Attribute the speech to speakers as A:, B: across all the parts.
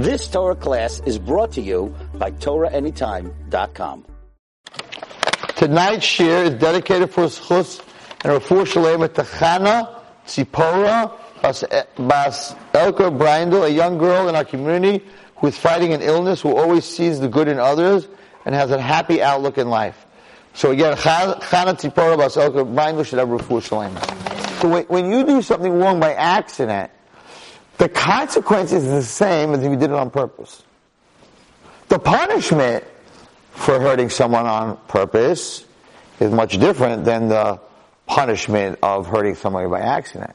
A: This Torah class is brought to you by TorahAnytime.com.
B: Tonight's shir is dedicated for Schus and Rafur Shalem at Chana Tzipora Bas Elka Brindle, a young girl in our community who is fighting an illness, who always sees the good in others and has a happy outlook in life. So again, Chana Tzipora Bas Elka Brindle should have Rafur Shalem. So when you do something wrong by accident, the consequence is the same as if you did it on purpose. The punishment for hurting someone on purpose is much different than the punishment of hurting somebody by accident.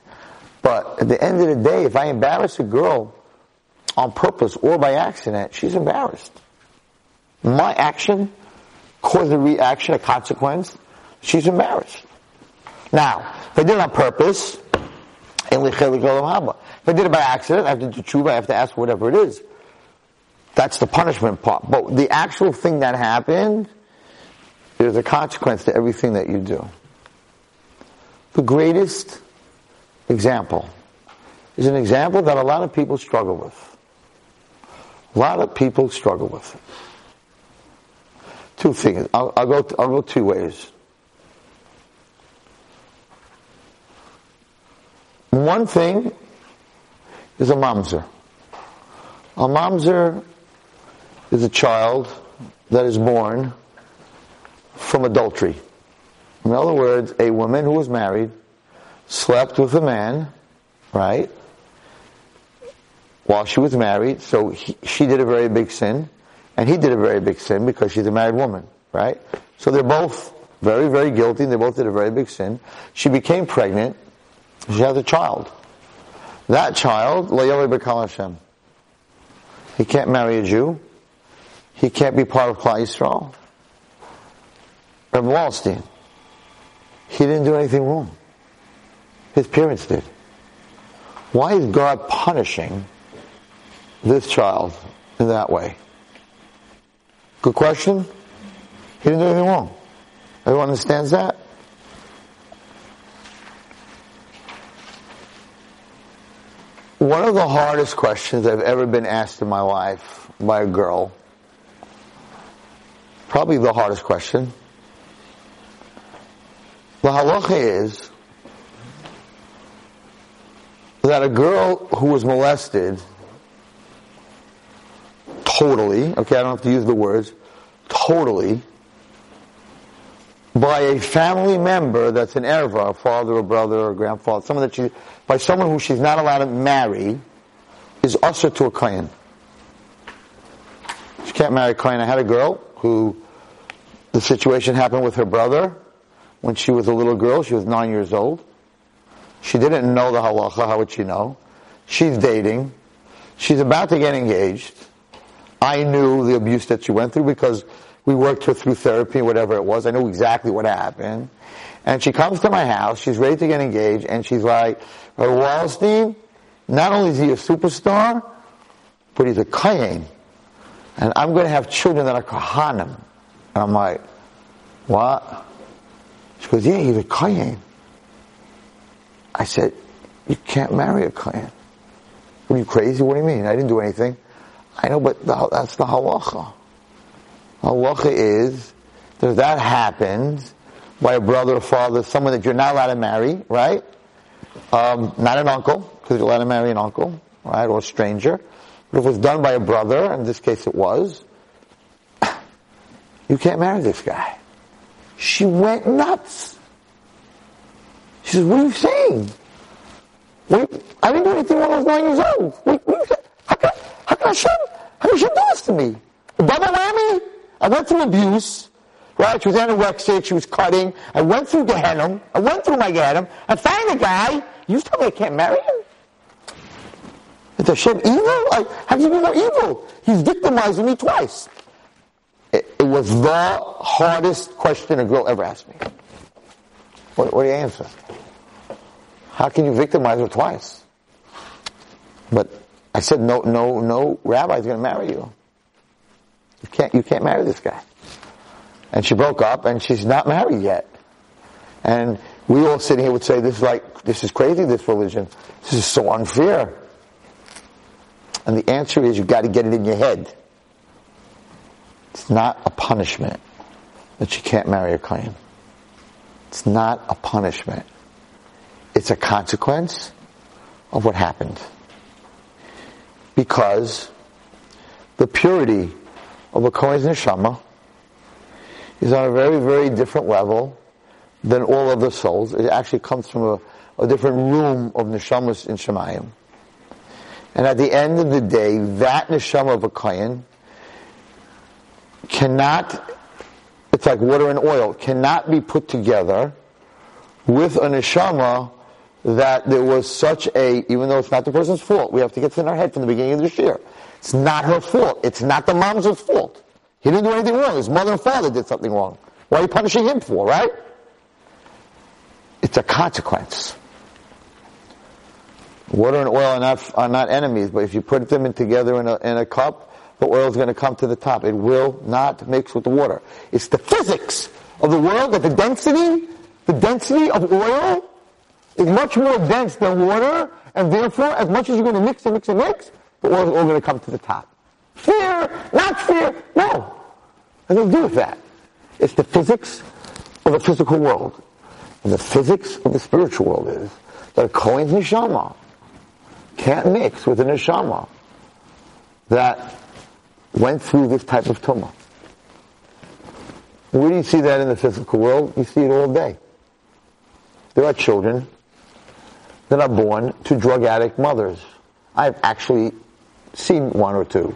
B: But at the end of the day, if I embarrass a girl on purpose or by accident, she's embarrassed. My action caused a reaction, a consequence, she's embarrassed. Now, if I did it on purpose, if I did it by accident, I have to do tshuva, I have to ask whatever it is. That's the punishment part. But the actual thing that happened, there's a consequence to everything that you do. The greatest example is an example that a lot of people struggle with. A lot of people struggle with. Two things. I'll, I'll go. I'll go two ways. One thing is a mamzer. A mamzer is a child that is born from adultery. In other words, a woman who was married slept with a man, right? While she was married, so he, she did a very big sin, and he did a very big sin because she's a married woman, right? So they're both very, very guilty, and they both did a very big sin. She became pregnant, she has a child. That child, Layoli Bekal Hashem. He can't marry a Jew. He can't be part of Klal Yisrael. Reb Wallerstein, he didn't do anything wrong. His parents did. Why is God punishing this child in that way? Good question. He didn't do anything wrong. Everyone understands that? One of the hardest questions I've ever been asked in my life by a girl, probably the hardest question. The halacha is that a girl who was molested totally, okay, I don't have to use the words, totally, by a family member that's an erva, a father or brother or grandfather, someone that she, by someone who she's not allowed to marry, is assur to a kohen. She can't marry a kohen. I had a girl who, the situation happened with her brother when she was a little girl. She was nine years old. She didn't know the halacha. How would she know? She's dating. She's about to get engaged. I knew the abuse that she went through because we worked her through therapy, whatever it was. I knew exactly what happened. And she comes to my house, she's ready to get engaged, and she's like, Wallerstein, not only is he a superstar, but he's a kohen. And I'm going to have children that are kohanim. And I'm like, what? She goes, yeah, he's a kohen. I said, you can't marry a kohen. Are you crazy? What do you mean? I didn't do anything. I know, but that's the halacha. Halacha is that if that happens by a brother or father, someone that you're not allowed to marry, right? Um, not an uncle, because you're allowed to marry an uncle, right, or a stranger. But if it was done by a brother, in this case it was, you can't marry this guy. She went nuts. She says, what are you saying? What, I didn't do anything when I was nine years old. What, what how, can, how can Hashem, how can Hashem do this to me? Double whammy? I went through abuse, right? She was anorexic, she was cutting. I went through Gehenna. I went through my Gehenna. I found a guy. You tell me I can't marry him? Is Hashem evil? How can you be more evil? He's victimizing me twice. It, it, was the hardest question a girl ever asked me. What, what do you answer? How can you victimize her twice? But I said, no, no, no rabbi's going to marry you. You can't, you can't marry this guy. And she broke up and she's not married yet. And we all sitting here would say, this is like, this is crazy, this religion. This is so unfair. And the answer is you've got to get it in your head. It's not a punishment that you can't marry a Kohen. It's not a punishment. It's a consequence of what happened. Because the purity of a Kohen's neshama is on a very, very different level than all other souls. It actually comes from a, a different room of neshamas in Shamayim. And at the end of the day, that neshama of a Kohen cannot, it's like water and oil, cannot be put together with a neshama that there was such a, even though it's not the person's fault, we have to get this in our head from the beginning of this year. It's not her fault. It's not the mom's fault. He didn't do anything wrong. His mother and father did something wrong. What are you punishing him for, right? It's a consequence. Water and oil are not, are not enemies, but if you put them in together in a, in a cup, the oil is going to come to the top. It will not mix with the water. It's the physics of the world that the density, the density of oil is much more dense than water, and therefore, as much as you're going to mix and mix and mix, oil is all going to come to the top. Fear, not fear, no. Nothing to do with that. It's the physics of the physical world. And the physics of the spiritual world is that a Kohen's neshama can't mix with a neshama that went through this type of tumah. Where do you see that in the physical world? You see it all day. There are children that are born to drug addict mothers. I've actually seen one or two.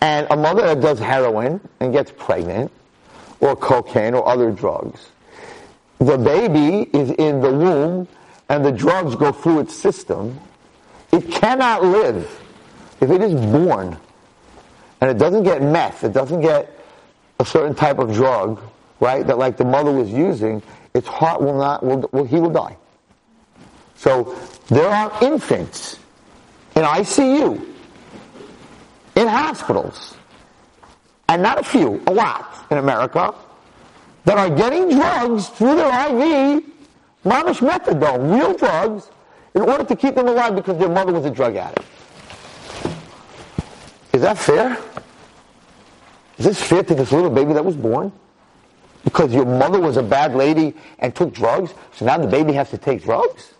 B: And a mother that does heroin and gets pregnant, or cocaine or other drugs, the baby is in the womb and the drugs go through its system, it cannot live if it is born. And it doesn't get meth, it doesn't get a certain type of drug, right, that like the mother was using, its heart will not, will, will he will die. So there are infants in ICU, in hospitals, and not a few, a lot in America, that are getting drugs through their IV, mamish methadone, real drugs, in order to keep them alive because their mother was a drug addict. Is that fair? Is this fair to this little baby that was born? Because your mother was a bad lady and took drugs, so now the baby has to take drugs?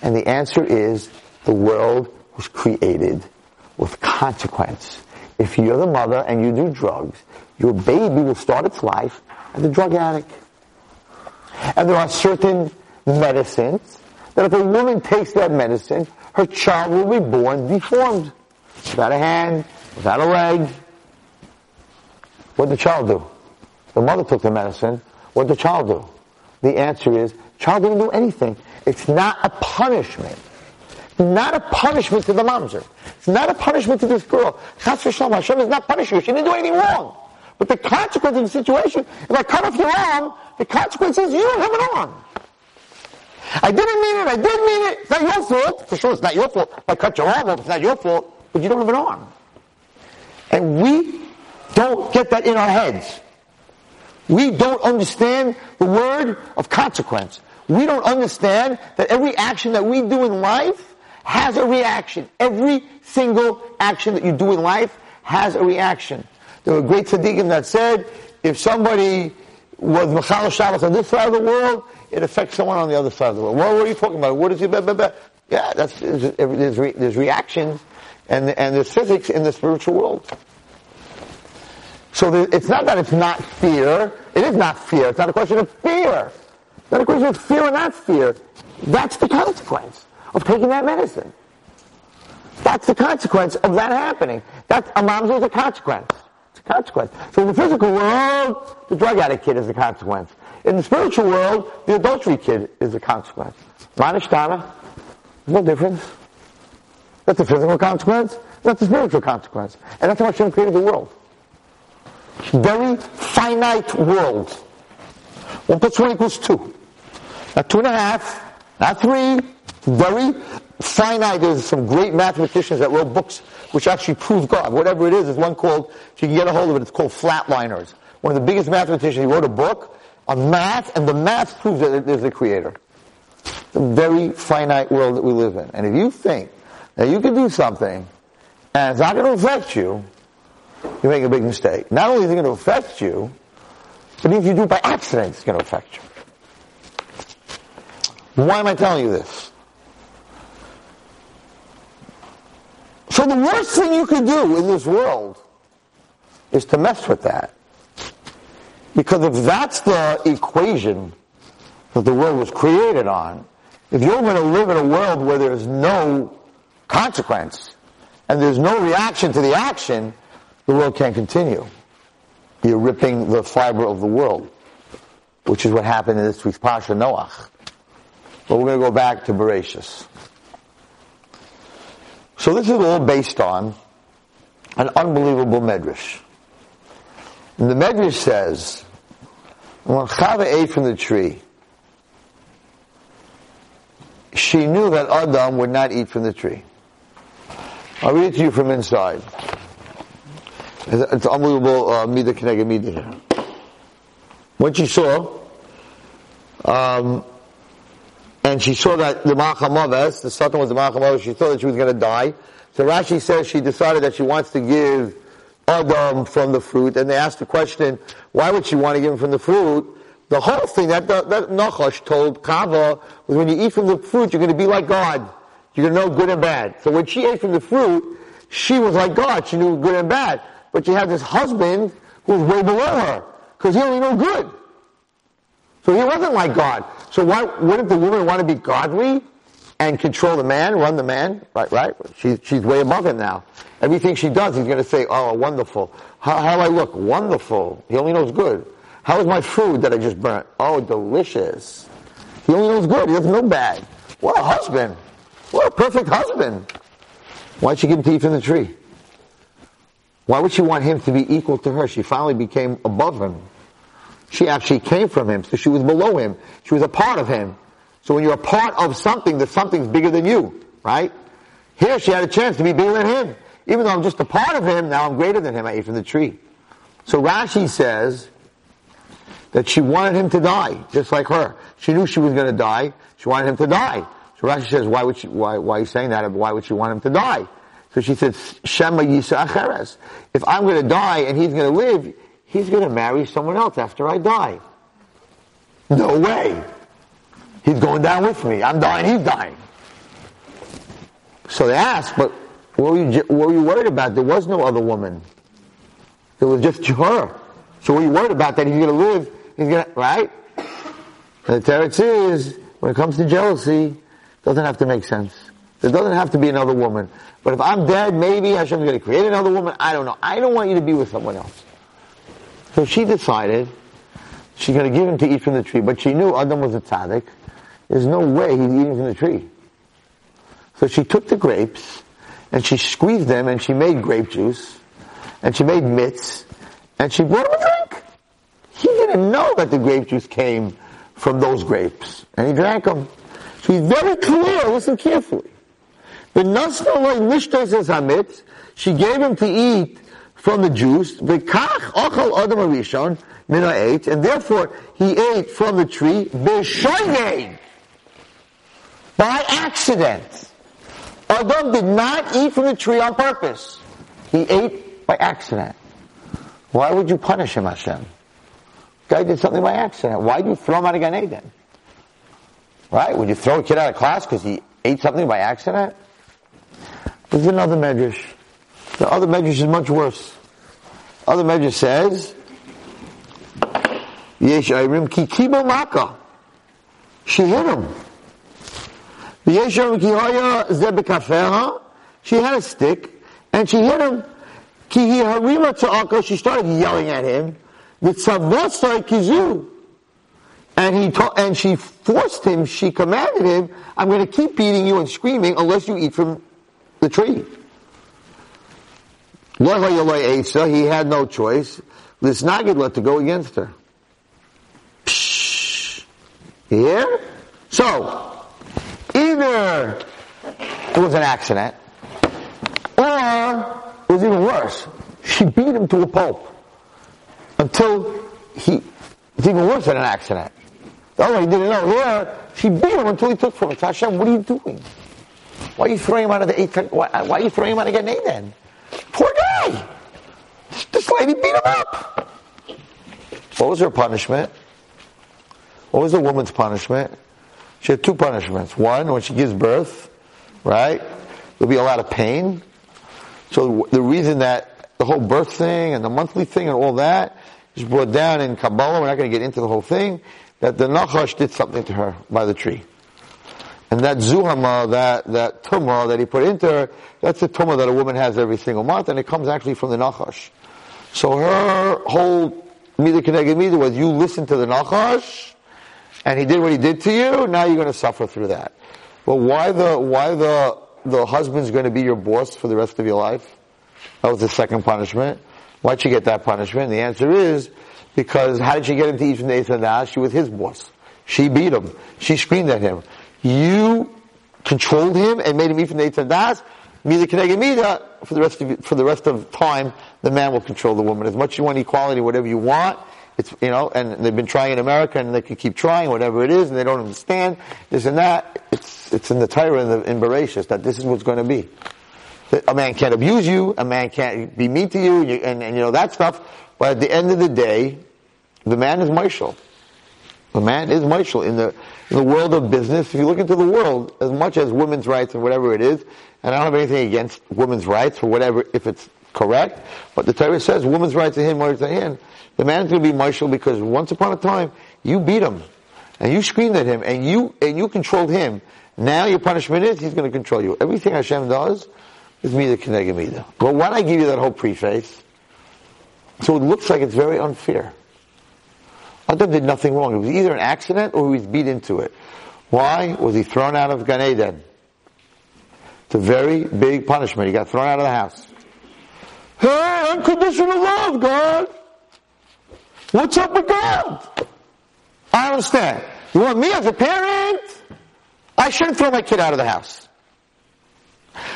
B: And the answer is the world was created with consequence. If you're the mother and you do drugs, your baby will start its life as a drug addict. And there are certain medicines that if a woman takes that medicine, her child will be born deformed. Without a hand, without a leg. What did the child do? The mother took the medicine. What did the child do? The answer is, child didn't do anything. It's not a punishment. Not a punishment to the mamzer. It's not a punishment to this girl. Chas v'shalom, Hashem is not punishing her. She didn't do anything wrong. But the consequence of the situation, if I cut off your arm, the consequence is you don't have an arm. I didn't mean it, I didn't mean it. It's not your fault. For sure it's not your fault. If I cut your arm off, it's not your fault. But you don't have an arm. And we don't get that in our heads. We don't understand the word of consequence. We don't understand that every action that we do in life has a reaction. Every single action that you do in life has a reaction. There were great tzaddikim that said, if somebody was Machal Shabbos on this side of the world, it affects someone on the other side of the world. What were you talking about? What is it? Blah, blah, blah. Yeah, that's, there's, re, there's reactions and, and there's physics in the spiritual world. So it's not that it's not fear. It is not fear. It's not a question of fear. It's not a question of fear or not fear. That's the consequence of taking that medicine. That's the consequence of that happening. That's a mom's is a consequence. It's a consequence. So in the physical world, the drug addict kid is a consequence. In the spiritual world, the adultery kid is a consequence. Manishtana, no difference. That's a physical consequence. That's a spiritual consequence. And that's how Hashem created the world. Very finite world. One plus one equals two. Not two and a half, not three. Very finite. There's some great mathematicians that wrote books which actually prove God. Whatever it is, there's one called, if you can get a hold of it, it's called Flatliners. One of the biggest mathematicians, he wrote a book on math, and the math proves that there's a creator. It's a very finite world that we live in. And if you think that you can do something and it's not going to affect you, you make a big mistake. Not only is it going to affect you, but if you do it by accident, it's going to affect you. Why am I telling you this? So the worst thing you could do in this world is to mess with that. Because if that's the equation that the world was created on, if you're going to live in a world where there's no consequence and there's no reaction to the action, the world can't continue. You're ripping the fiber of the world, which is what happened in this week's Pasha Noach. But we're going to go back to Bereshis. So this is all based on an unbelievable medrash. And the medrash says, when Chava ate from the tree, she knew that Adam would not eat from the tree. I'll read it to you from inside. It's, unbelievable uh, midah keneged midah here. When she saw, um, and she saw that the Machamaves, the Satan was the Machamaves, she thought that she was going to die. So Rashi says she decided that she wants to give Adam from the fruit, and they asked the question, why would she want to give him from the fruit? The whole thing that, that, that Nachash told Chava was when you eat from the fruit, you're going to be like God. You're going to know good and bad. So when she ate from the fruit, she was like God. She knew good and bad. But she had this husband who was way below her, because he only knew good. So he wasn't like God. So why wouldn't the woman want to be godly and control the man, run the man? Right, right? She, she's way above him now. Everything she does, he's going to say, oh, wonderful. How, how do I look? Wonderful. He only knows good. How is my food that I just burnt? Oh, delicious. He only knows good. He doesn't know bad. What a husband. What a perfect husband. Why'd she give him to eat from the tree? Why would she want him to be equal to her? She finally became above him. She actually came from him, so she was below him. She was a part of him. So when you're a part of something, that something's bigger than you, right? Here she had a chance to be bigger than him. Even though I'm just a part of him, now I'm greater than him. I ate from the tree. So Rashi says, that she wanted him to die, just like her. She knew she was going to die. She wanted him to die. So Rashi says, why would she, why, why are you saying that? Why would she want him to die? So she said, Shema Yisa. If I'm going to die and he's going to live, he's going to marry someone else after I die. No way. He's going down with me. I'm dying, he's dying. So they asked, but what were you, what were you worried about? There was no other woman. It was just her. So what are you worried about that he's going to live He's gonna, right? The teretz is, when it comes to jealousy, it doesn't have to make sense. There doesn't have to be another woman. But if I'm dead, maybe Hashem's going to create another woman. I don't know. I don't want you to be with someone else. So she decided she's going to give him to eat from the tree, but she knew Adam was a tzaddik. There's no way he's eating from the tree. So she took the grapes and she squeezed them and she made grape juice and she made mitts and she brought him a drink. He didn't know that the grape juice came from those grapes. And he drank them. So he's very clear, listen carefully. The nasnaloi mishtos she gave him to eat from the juice, v'kach ochal adam arishon, ate, and therefore he ate from the tree, b'shoyed, by accident. Adam did not eat from the tree on purpose. He ate by accident. Why would you punish him, Hashem? Guy did something by accident. Why do you throw him out of Gan Eden? Right? Would you throw a kid out of class because he ate something by accident? There's another medrash. The other medrash is much worse. Other medrash says, Yesh Ayrim Kikibo Maka. She hit him. Yesh Ayrim Kihaya Zebekafeha. She had a stick and she hit him. Kihi Harima Ta'aka. She started yelling at him. Mitzavosai kizu. And he ta- and she forced him, she commanded him, I'm going to keep beating you and screaming unless you eat from the tree. Eh, he had no choice. This Nagid let to go against her. Psh. Here? So, either it was an accident, or it was even worse. She beat him to a pulp until he, it's even worse than an accident. The other one he didn't know. Here, she beat him until he took from it. Hashem, what are you doing? Why are you throwing him out of the eight? Why, why are you throwing him out of Gan Eden? Poor guy. This lady beat him up. What was her punishment? What was the woman's punishment? She had two punishments. One, when she gives birth, right? There'll be a lot of pain. So the reason that the whole birth thing and the monthly thing and all that is brought down in Kabbalah, we're not going to get into the whole thing, that the Nachash did something to her by the tree. And that zuhama, that, that tumah that he put into her, that's the tumah that a woman has every single month, and it comes actually from the Nachash. So her whole Mida Keneged Mida was you listen to the Nachash, and he did what he did to you, now you're to suffer through that. But why the, why the, the husband's to be your boss for the rest of your life? That was the second punishment. Why'd she get that punishment? And the answer is, because how did she get him to eat from the Eitzah She was his boss. She beat him. She screamed at him. You controlled him and made him eat from the Eitz HaDaas. Mida Keneged Mida, for the rest of, for the rest of time, the man will control the woman. As much as you want equality, whatever you want, it's, you know, and they've been trying in America and they can keep trying, whatever it is, and they don't understand this and that. It's, it's in the Torah in, the, in that this is what's going to be. A man can't abuse you, a man can't be mean to you, and, and you know, that stuff. But at the end of the day, the man is Michael. The man is Michael in the, in the world of business. If you look into the world, as much as women's rights and whatever it is, and I don't have anything against women's rights or whatever, if it's correct, but the Torah says women's rights are him, rights to him. The man's going to be Michael because once upon a time, you beat him, and you screamed at him, and you, and you controlled him. Now your punishment is, he's going to control you. Everything Hashem does is Mida Keneged Mida. But why I give you that whole preface? So it looks like it's very unfair. Adam did nothing wrong. It was either an accident or he was beat into it. Why? Was he thrown out of Gan Eden? It's a very big punishment. He got thrown out of the house. Hey, unconditional love, God. What's up with God? I understand. You want me as a parent? I shouldn't throw my kid out of the house.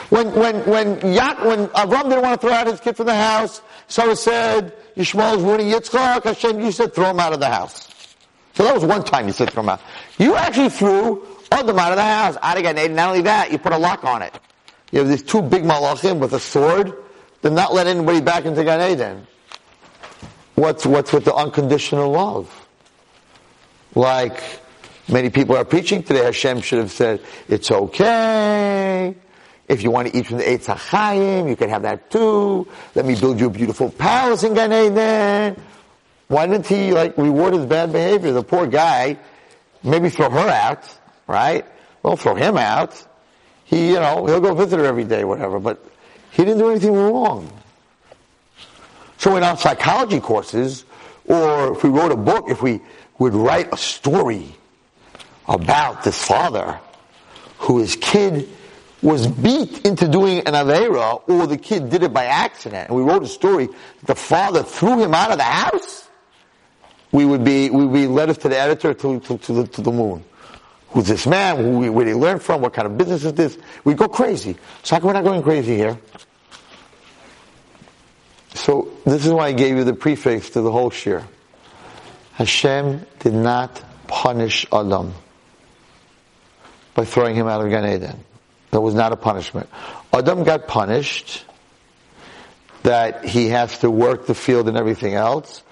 B: When when when Yak, when Avram didn't want to throw out his kid from the house, so it said Yishmael's ruining Yitzchak. Hashem, you said throw him out of the house. So that was one time you said throw him out. You actually threw Adam out of the house. Out again. Not only that, you put a lock on it. You have these two big malachim with a sword. They're not let anybody back into Gan Eden. What's what's with the unconditional love? Like many people are preaching today, Hashem should have said, "It's okay." If you want to eat from the Eitz HaChaim, you can have that too. Let me build you a beautiful palace in Gan Eden. Why didn't he like reward his bad behavior? The poor guy, maybe throw her out, right? Well, throw him out. He, you know, he'll go visit her every day, whatever, but he didn't do anything wrong. So in our psychology courses, or if we wrote a book, if we would write a story about this father who his kid was beat into doing an Avera, or the kid did it by accident, and we wrote a story, the father threw him out of the house, we would be, we would be letters to the editor to, to, to, the, to the moon. Who's this man? Who, where did he learn from? What kind of business is this? We go crazy. So how come we're not going crazy here? So this is why I gave you the prefix to the whole shir. Hashem did not punish Adam by throwing him out of Gan Eden. That was not a punishment. Adam got punished that he has to work the field and everything else.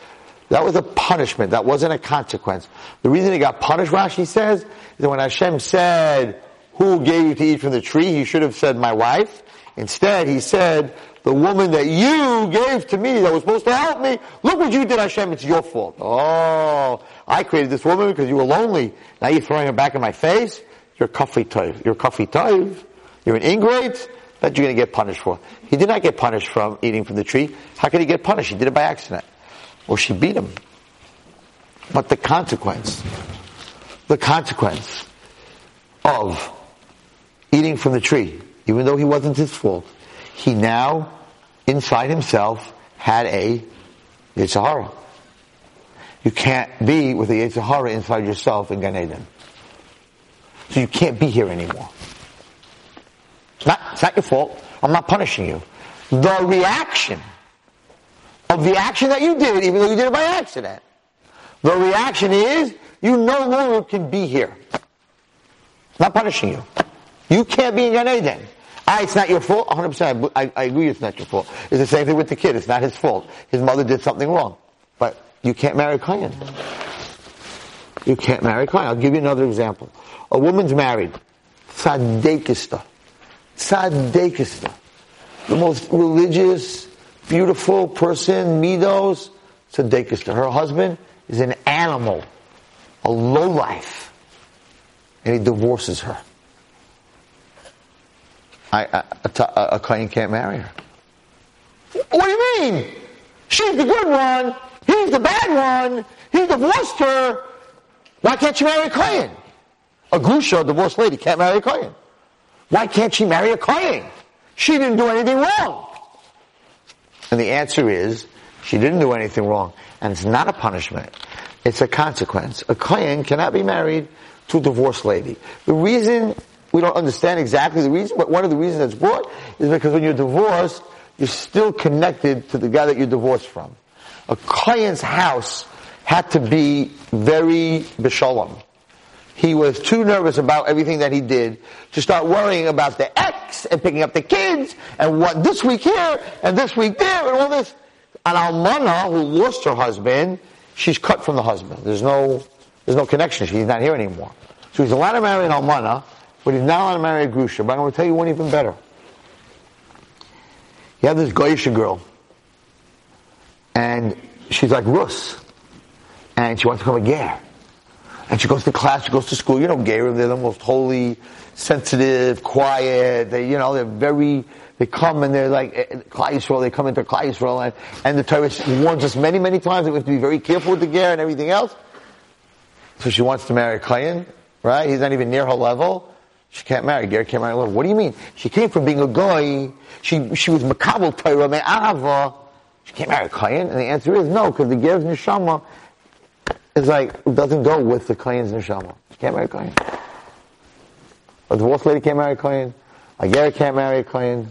B: That was a punishment. That wasn't a consequence. The reason he got punished, Rashi says, is that when Hashem said, who gave you to eat from the tree, he should have said, my wife. Instead, he said, the woman that you gave to me that was supposed to help me, look what you did, Hashem, it's your fault. Oh, I created this woman because you were lonely. Now you're throwing her back in my face? You're kafri toiv. You're kafri toiv. You're an ingrate. That you're going to get punished for. He did not get punished from eating from the tree. How could he get punished? He did it by accident. Or she beat him. But the consequence, the consequence of eating from the tree, even though he wasn't his fault, he now, inside himself, had a Yetzer Hara. You can't be with a Yetzer Hara inside yourself in Gan Eden. So you can't be here anymore. It's not, it's not your fault. I'm not punishing you. The reaction of the action that you did, even though you did it by accident, the reaction is you no longer can be here. Not punishing you. You can't be in Gan Eden. Ah, it's not your fault? 100%. I, I agree it's not your fault. It's the same thing with the kid. It's not his fault. His mother did something wrong. But you can't marry a Kohen. You can't marry a Kohen. I'll give you another example. A woman's married. Tzadekista. Tzadekista. The most religious, beautiful person, Midos, Tzadekista. Her husband is an animal, a lowlife. And he divorces her. I, a Kohen can't marry her. What do you mean? She's the good one. He's the bad one. He divorced her. Why can't she marry a Kohen? A Grusha, a divorced lady, can't marry a Kohen. Why can't she marry a Kohen? She didn't do anything wrong. And the answer is, she didn't do anything wrong. And it's not a punishment. It's a consequence. A Kohen cannot be married to a divorced lady. The reason we don't understand exactly the reason, but one of the reasons that's brought is because when you're divorced, you're still connected to the guy that you're divorced from. A client's house had to be very bishalom. He was too nervous about everything that he did to start worrying about the ex and picking up the kids and what this week here and this week there and all this. An almana who lost her husband, she's cut from the husband. There's no, there's no connection. She's not here anymore. So he's allowed to marry an almana, but he's not allowed to marry a grusha. But I'm going to tell you one even better. You have this Goyish girl, and she's like Rus, and she wants to become a ger. And she goes to class, she goes to school. You know, Gerim, they're the most holy, sensitive, quiet. They, you know, they're very, they come and they're like, eh, Yisrael, they come into Klal Yisrael, and, and the Torah warns us many, many times that we have to be very careful with the ger and everything else. So she wants to marry a Kayan, right? He's not even near her level. She can't marry. Gary can't marry What do you mean? She came from being a guy. She, she was makabel Torah me'ava. She can't marry a Kayan? And the answer is no, because the Ger's neshama is like, doesn't go with the Kayan's neshama. She can't marry a Kayan. A divorced lady can't marry a Kayan. A Ger can't marry a Kayan.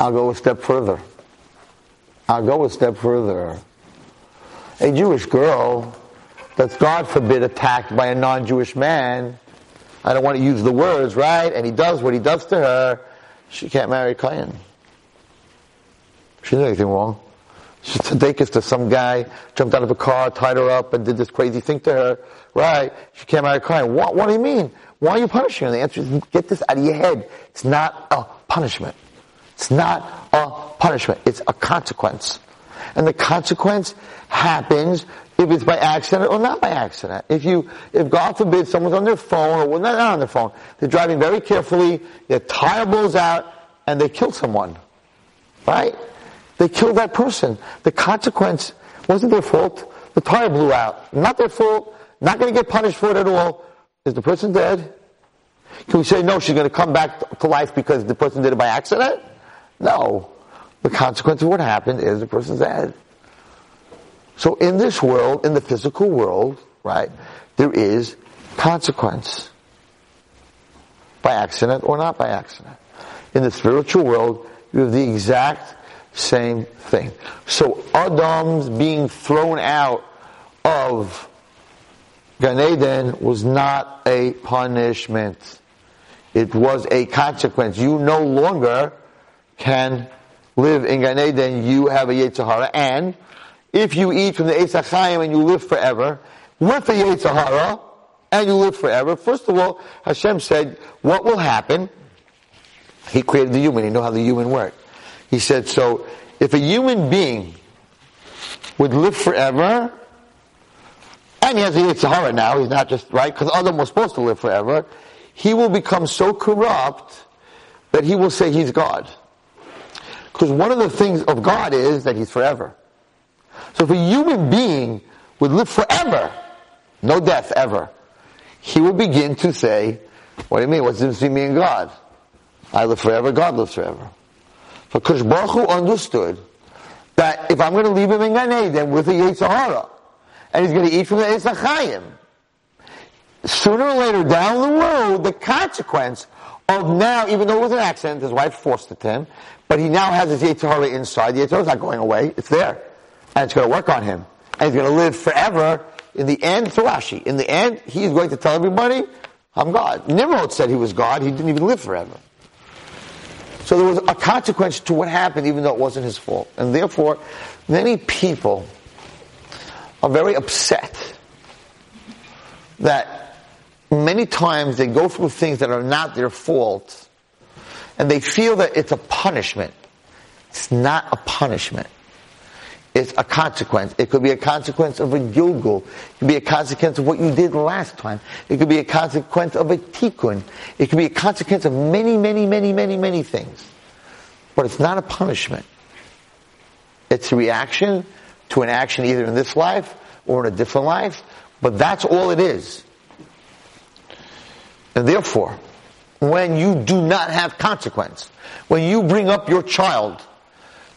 B: I'll go a step further. I'll go a step further. A Jewish girl that's God forbid attacked by a non-Jewish man, I don't want to use the words, right? And he does what he does to her, she can't marry a Kayan. She didn't anything wrong. To some guy, jumped out of a car, tied her up, and did this crazy thing to her, right? She came out crying. What, what do you mean? Why are you punishing her? The answer is, get this out of your head. It's not a punishment. It's not a punishment. It's a consequence. And the consequence happens if it's by accident or not by accident. If you, if God forbid someone's on their phone, or well, not on their phone, they're driving very carefully, their tire blows out, and they kill someone. Right? They killed that person. The consequence wasn't their fault. The tire blew out. Not their fault. Not going to get punished for it at all. Is the person dead? Can we say, no, she's going to come back to life because the person did it by accident? No. The consequence of what happened is the person's dead. So in this world, in the physical world, right, there is consequence. By accident or not by accident. In the spiritual world, you have the exact same thing. So Adam's being thrown out of Gan Eden was not a punishment. It was a consequence. You no longer can live in Gan Eden. You have a Yetzer Hara and if you eat from the Eitz and you live forever, with the Yetzer Hara, and you live forever, first of all, Hashem said, what will happen? He created the human, he knew how the human worked. He said, so, if a human being would live forever, and he has a Yetzer Hara now, he's not just, right, because Adam was supposed to live forever, he will become so corrupt that he will say he's God. Because one of the things of God is that he's forever. So if a human being would live forever, no death ever, he will begin to say, what do you mean? What's the difference between me and God? I live forever, God lives forever. Because Baruch Hu understood that if I'm going to leave him in Gan Eden with the Yetzer Hara, and he's going to eat from the Eitz HaChaim, sooner or later down the road, the consequence of now, even though it was an accident, his wife forced it to him, but he now has his Yetzer Hara inside. The Yetzer Hara is not going away. It's there and it's going to work on him. And he's going to live forever. In the end, it's Rashi. In the end, he's going to tell everybody, I'm God. Nimrod said he was God. He didn't even live forever. So there was a consequence to what happened, even though it wasn't his fault. And therefore, many people are very upset that many times they go through things that are not their fault, and they feel that it's a punishment. It's not a punishment. It's a consequence. It could be a consequence of a gilgul. It could be a consequence of what you did last time. It could be a consequence of a tikkun. It could be a consequence of many, many, many, many, many things. But it's not a punishment. It's a reaction to an action either in this life or in a different life. But that's all it is. And therefore, when you do not have consequence, when you bring up your child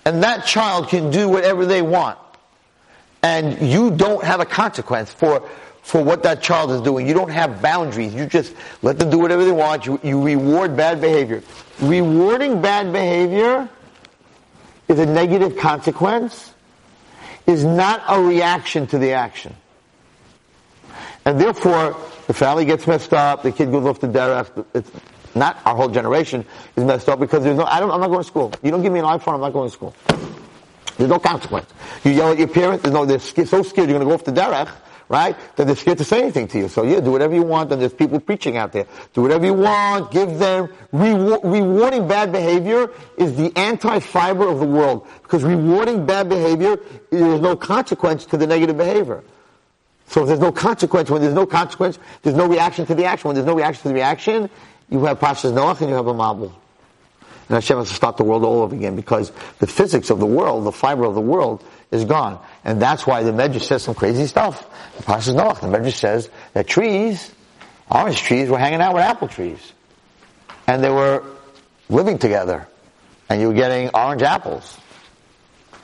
B: and that child can do whatever they want. And you don't have a consequence for, for what that child is doing. You don't have boundaries. You just let them do whatever they want. You, you reward bad behavior. Rewarding bad behavior is a negative consequence, is not a reaction to the action. And therefore, the family gets messed up, the kid goes off the derech, not our whole generation, is messed up because there's no, I don't, I'm not going to school. You don't give me an iPhone, I'm not going to school. There's no consequence. You yell at your parents, there's no, they're so scared you're going to go off the derech, right? That they're scared to say anything to you. So yeah, do whatever you want, and there's people preaching out there. Do whatever you want, give them, reward, rewarding bad behavior is the anti-fiber of the world. Because rewarding bad behavior, there's no consequence to the negative behavior. So if there's no consequence, when there's no consequence, there's no reaction to the action. When there's no reaction to the reaction, you have Pashas Noach and you have a Mabul. And Hashem has to start the world all over again because the physics of the world, the fiber of the world, is gone. And that's why the Medrash says some crazy stuff. The Pashas Noach, the Medrash says that trees, orange trees, were hanging out with apple trees. And they were living together. And you were getting orange apples.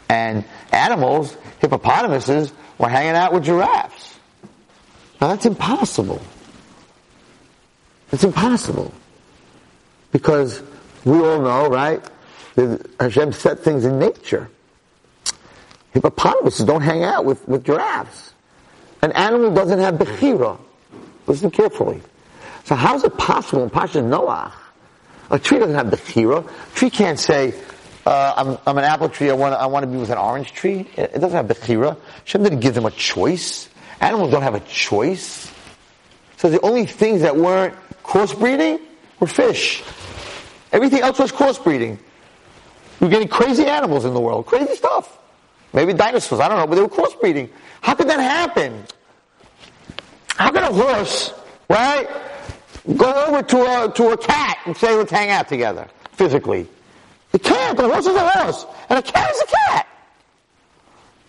B: And animals, hippopotamuses, were hanging out with giraffes. Now that's impossible. It's impossible. Because we all know, right, that Hashem set things in nature. Hippopotamuses don't hang out with, with giraffes. An animal doesn't have bechira. Listen carefully. So how is it possible in Pasha Noah? A tree doesn't have bechira. A tree can't say, uh, I'm, I'm, an apple tree, I want, I want to be with an orange tree. It, it doesn't have bechira. Hashem didn't give them a choice. Animals don't have a choice. So the only things that weren't crossbreeding were fish. Everything else was crossbreeding. We're getting crazy animals in the world, crazy stuff. Maybe dinosaurs, I don't know, but they were crossbreeding. How could that happen? How could a horse, right, go over to a, to a cat and say, let's hang out together, physically? It can't. The horse is a horse, and a cat is a cat.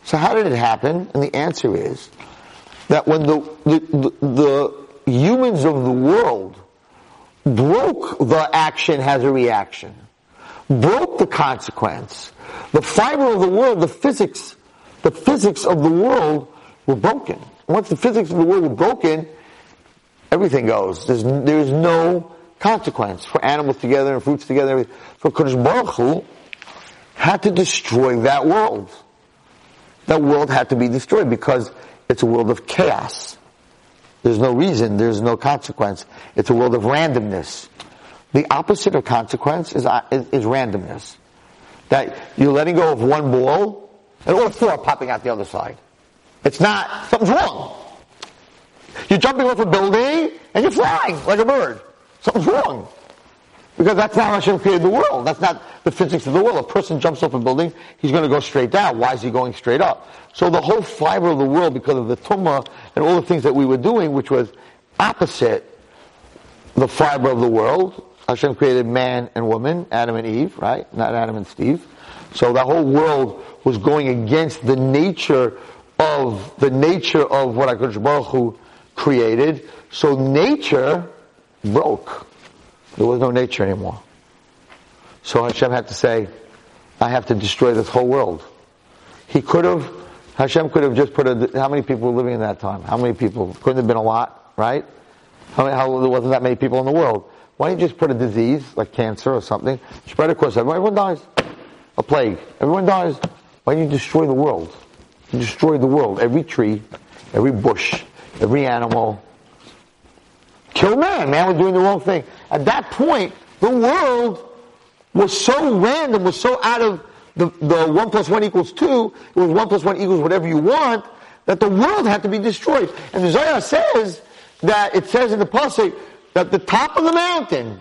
B: So how did it happen? And the answer is that when the, the, the, the humans of the world broke the action has a reaction, broke the consequence. The fiber of the world, the physics, the physics of the world were broken. Once the physics of the world were broken, everything goes. There's, there's no consequence for animals together and fruits together. So Kodesh Baruch Hu had to destroy that world. That world had to be destroyed because it's a world of chaos. There's no reason, there's no consequence. It's a world of randomness. The opposite of consequence is, uh, is, is randomness. That you're letting go of one ball and all four are popping out the other side. It's not, something's wrong. You're jumping off a building and you're flying like a bird. Something's wrong. Because that's how Hashem created the world. That's not the physics of the world. A person jumps off a building, he's going to go straight down. Why is he going straight up? So the whole fiber of the world, because of the tumah and all the things that we were doing, which was opposite the fiber of the world, Hashem created man and woman, Adam and Eve, right? Not Adam and Steve. So the whole world was going against the nature of the nature of what HaKadosh Baruch Hu created. So nature broke. There was no nature anymore. So Hashem had to say, I have to destroy this whole world. He could have, Hashem could have just put a, how many people were living in that time? How many people? Couldn't have been a lot, right? How, many, how there wasn't that many people in the world. Why don't you just put a disease, like cancer or something, spread across everyone, everyone dies. A plague. Everyone dies. Why don't you destroy the world? You destroy the world. Every tree, every bush, every animal, kill man. Man was doing the wrong thing. At that point, the world was so random, was so out of the, the 1 plus 1 equals 2, it was 1 plus 1 equals whatever you want, that the world had to be destroyed. And the Zohar says that it says in the Pasuk that the top of the mountain,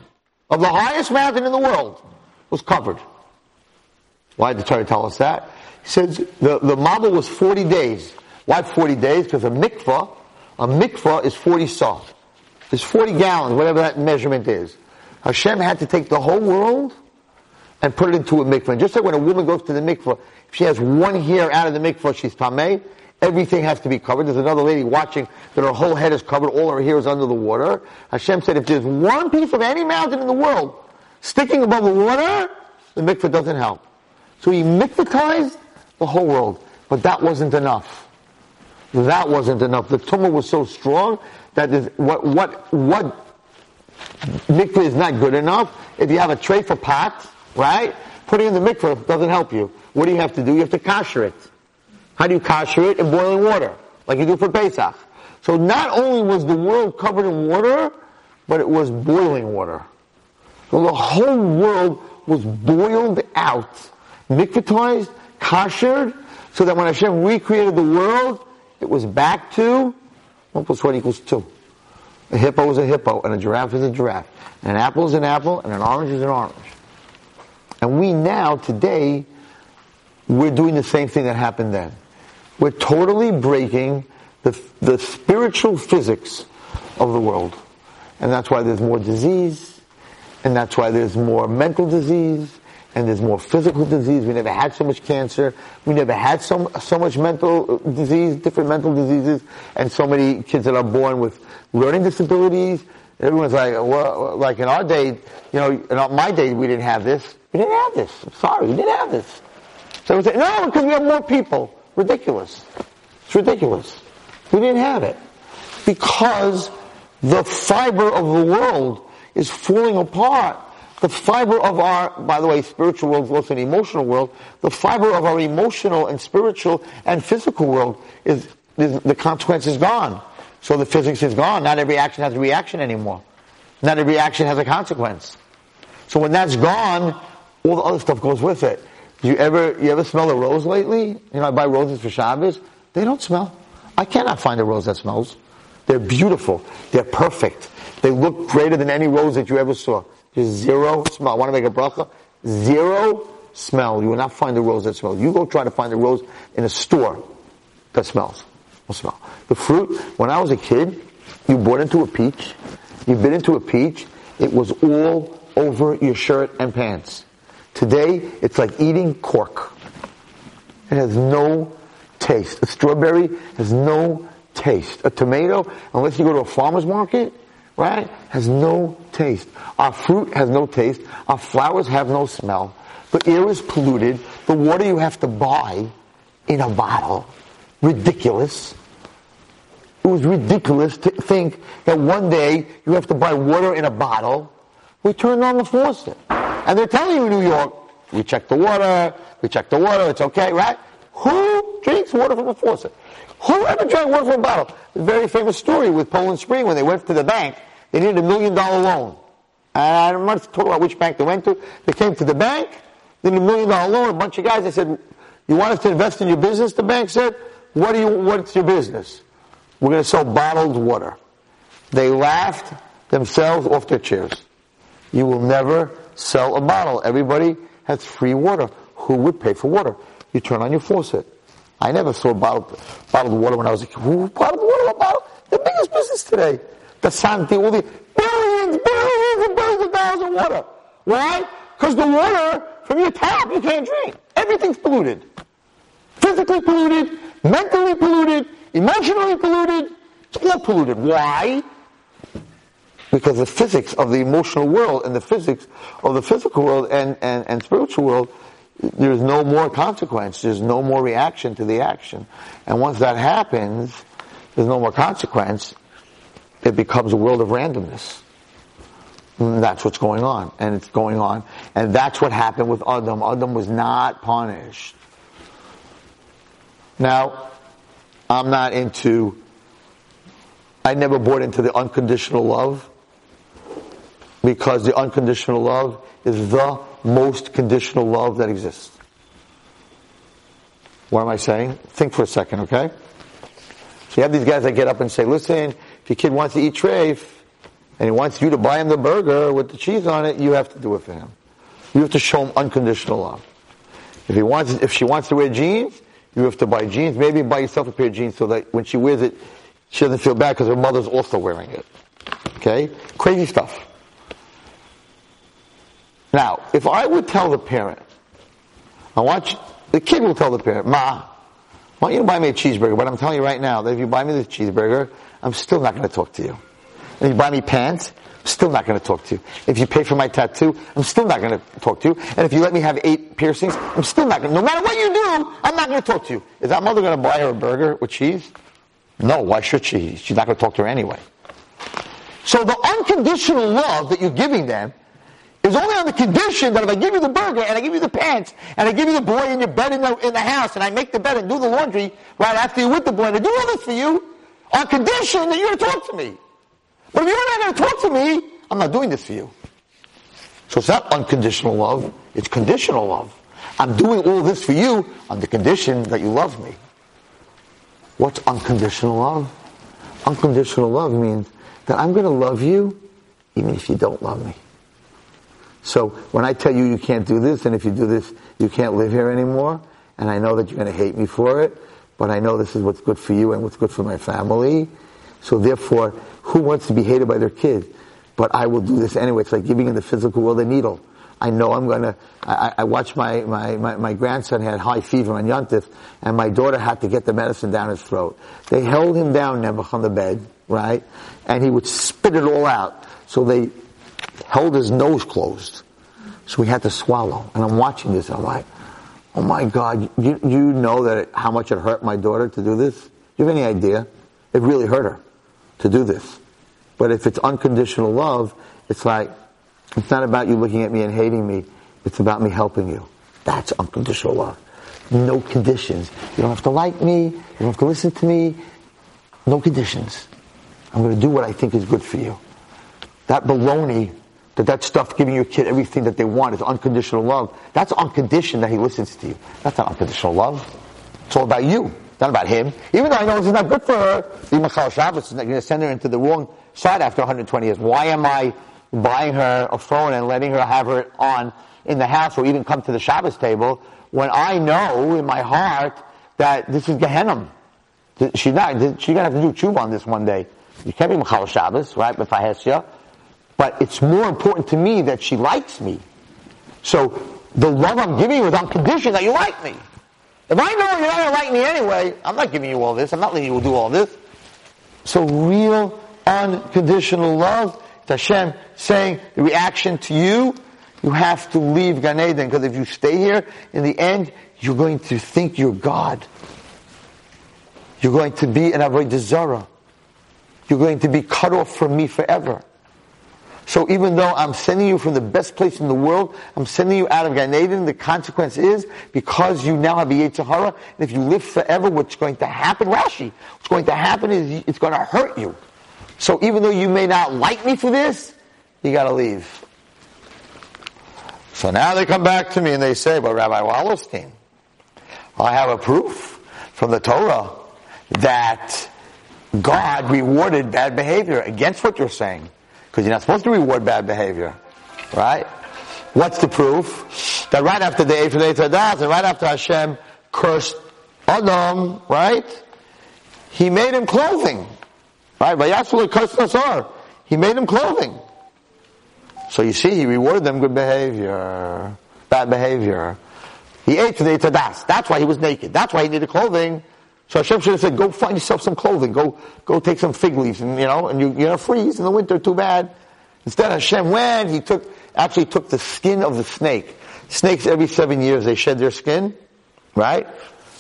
B: of the highest mountain in the world, was covered. Why did the Torah tell us that? He says the, the Mabul was 40 days. Why 40 days? Because a mikvah, a mikvah is 40 saw. It's 40 gallons, whatever that measurement is. Hashem had to take the whole world and put it into a mikvah. And just like when a woman goes to the mikvah, if she has one hair out of the mikvah, she's tameh. Everything has to be covered. There's another lady watching that her whole head is covered, all her hair is under the water. Hashem said, if there's one piece of any mountain in the world sticking above the water, the mikvah doesn't help. So he mikvatized the whole world. But that wasn't enough. That wasn't enough. The tumah was so strong that what, what, what mikvah is not good enough. If you have a treife pots, right? Putting in the mikvah doesn't help you. What do you have to do? You have to kasher it. How do you kasher it? In boiling water, like you do for Pesach. So not only was the world covered in water, but it was boiling water. So the whole world was boiled out, mikvatized, kashered, so that when Hashem recreated the world, it was back to 1 plus 1 equals 2. A hippo is a hippo, and a giraffe is a giraffe. And an apple is an apple, and an orange is an orange. And we now, today, we're doing the same thing that happened then. We're totally breaking the, the spiritual physics of the world. And that's why there's more disease, and that's why there's more mental disease, and there's more physical disease. We never had so much cancer. We never had so, so much mental uh, disease, different mental diseases, and so many kids that are born with learning disabilities. Everyone's like, well, like in our day, you know, in my day, we didn't have this. We didn't have this. I'm sorry, we didn't have this. So we say, no, because we have more people. Ridiculous. It's ridiculous. We didn't have it. Because the fiber of the world is falling apart. The fiber of our, by the way, spiritual world is also an emotional world. The fiber of our emotional and spiritual and physical world is, is the consequence is gone. So the physics is gone. Not every action has a reaction anymore. Not every action has a consequence. So when that's gone, all the other stuff goes with it. You ever, you ever smell a rose lately? You know, I buy roses for Shabbos. They don't smell. I cannot find a rose that smells. They're beautiful. They're perfect. They look greater than any rose that you ever saw. Zero smell. I want to make a bracha. Zero smell. You will not find a rose that smells. You go try to find a rose in a store that smells. No smell. The fruit, when I was a kid, you bought into a peach. You bit into a peach. It was all over your shirt and pants. Today, it's like eating cork. It has no taste. A strawberry has no taste. A tomato, unless you go to a farmer's market, right, has no taste. Our fruit has no taste. Our flowers have no smell. The air is polluted. The water you have to buy in a bottle. Ridiculous. It was ridiculous to think that one day you have to buy water in a bottle. We turned on the faucet. And they're telling you in New York, we check the water, we check the water, it's okay, right? Who drinks water from a faucet? Who ever drank water from a bottle? A very famous story with Poland Spring when they went to the bank, they needed a million dollar loan. And I don't to talk about which bank they went to. They came to the bank, they needed a million dollar loan, a bunch of guys, they said, you want us to invest in your business? The bank said, what do you, what's your business? We're going to sell bottled water. They laughed themselves off their chairs. You will never sell a bottle. Everybody has free water. Who would pay for water? You turn on your faucet. I never saw bottled, bottled water when I was a kid. Who bottled water? Bottle? The biggest business today. Dasani, all the billions, billions and billions of dollars of water. Why? Because the water from your tap you can't drink. Everything's polluted. Physically polluted, mentally polluted, emotionally polluted. It's all polluted. Why? Because the physics of the emotional world and the physics of the physical world and, and, and spiritual world, there's no more consequence. There's no more reaction to the action. And once that happens, there's no more consequence. It becomes a world of randomness. And that's what's going on. And it's going on. And that's what happened with Adam. Adam was not punished. Now, I'm not into I never bought into the unconditional love because the unconditional love is the most conditional love that exists. What am I saying? Think for a second, okay? So you have these guys that get up and say, listen, if your kid wants to eat treif and he wants you to buy him the burger with the cheese on it, you have to do it for him. You have to show him unconditional love. If he wants, if she wants to wear jeans, you have to buy jeans. Maybe buy yourself a pair of jeans so that when she wears it, she doesn't feel bad because her mother's also wearing it. Okay? Crazy stuff. Now, if I would tell the parent, I want you, the kid will tell the parent, Ma, I want you to buy me a cheeseburger, but I'm telling you right now that if you buy me this cheeseburger, I'm still not going to talk to you. If you buy me pants, I'm still not going to talk to you. If you pay for my tattoo, I'm still not going to talk to you. And if you let me have eight piercings, I'm still not going to, no matter what you do, I'm not going to talk to you. Is that mother going to buy her a burger with cheese? No, why should she? She's not going to talk to her anyway. So the unconditional love that you're giving them is only on the condition that if I give you the burger and I give you the pants and I give you the boy in your bed in the, in the house and I make the bed and do the laundry right after you're with the boy and I do all this for you on condition that you're going to talk to me. But if you're not going to talk to me, I'm not doing this for you. So it's not unconditional love, it's conditional love. I'm doing all this for you on the condition that you love me. What's unconditional love? Unconditional love means that I'm going to love you even if you don't love me. So when I tell you you can't do this, and if you do this, you can't live here anymore, and I know that you're going to hate me for it, but I know this is what's good for you and what's good for my family. So therefore, who wants to be hated by their kid? But I will do this anyway. It's like giving in the physical world a needle. I know I'm gonna, I, I watched my, my, my, my, grandson had high fever on Yontif, and my daughter had to get the medicine down his throat. They held him down, Nebuch, on the bed, right? And he would spit it all out. So they held his nose closed. So he had to swallow. And I'm watching this, I'm like, oh my God, you, you know that it, how much it hurt my daughter to do this? Do you have any idea? It really hurt her to do this. But if it's unconditional love, it's like, it's not about you looking at me and hating me. It's about me helping you. That's unconditional love. No conditions. You don't have to like me. You don't have to listen to me. No conditions. I'm going to do what I think is good for you. That baloney, that that stuff giving your kid everything that they want is unconditional love. That's unconditioned that he listens to you. That's not unconditional love. It's all about you, not about him. Even though I know this is not good for her, the Machal Shabbos is not going to send her into the wrong side after 120 years. Why am I buying her a phone and letting her have it on in the house or even come to the Shabbos table when I know in my heart that this is Gehenna. She's not, she's gonna have to do tshuva on this one day. You can't be Machal Shabbos, right, B'fahesya. But it's more important to me that she likes me. So, the love I'm giving you is on condition that you like me. If I know you're not gonna like me anyway, I'm not giving you all this, I'm not letting you do all this. So real, unconditional love Hashem saying the reaction to you, you have to leave Gan Eden because if you stay here, in the end, you're going to think you're God. You're going to be an Avodah Zarah. You're going to be cut off from me forever. So even though I'm sending you from the best place in the world, I'm sending you out of Gan Eden, the consequence is, because you now have a Yetzer Hara, and if you live forever, what's going to happen, Rashi, what's going to happen is it's going to hurt you. So even though you may not like me for this, you gotta leave. So now they come back to me and they say, but Rabbi Wallerstein, I have a proof from the Torah that God rewarded bad behavior against what you're saying. Because you're not supposed to reward bad behavior. Right? What's the proof? That right after the Eifer Eitz HaDaas and right after Hashem cursed Adam, right? He made him clothing. Right? Vayasulu Kosnas Or. He made him clothing. So you see, he rewarded them good behavior, bad behavior. He ate the Eitz HaDaas. That's why he was naked. That's why he needed clothing. So Hashem should have said, go find yourself some clothing. Go, go take some fig leaves and, you know, and you, you're gonna freeze in the winter, too bad. Instead Hashem went, he took, actually took the skin of the snake. Snakes every seven years, they shed their skin, right?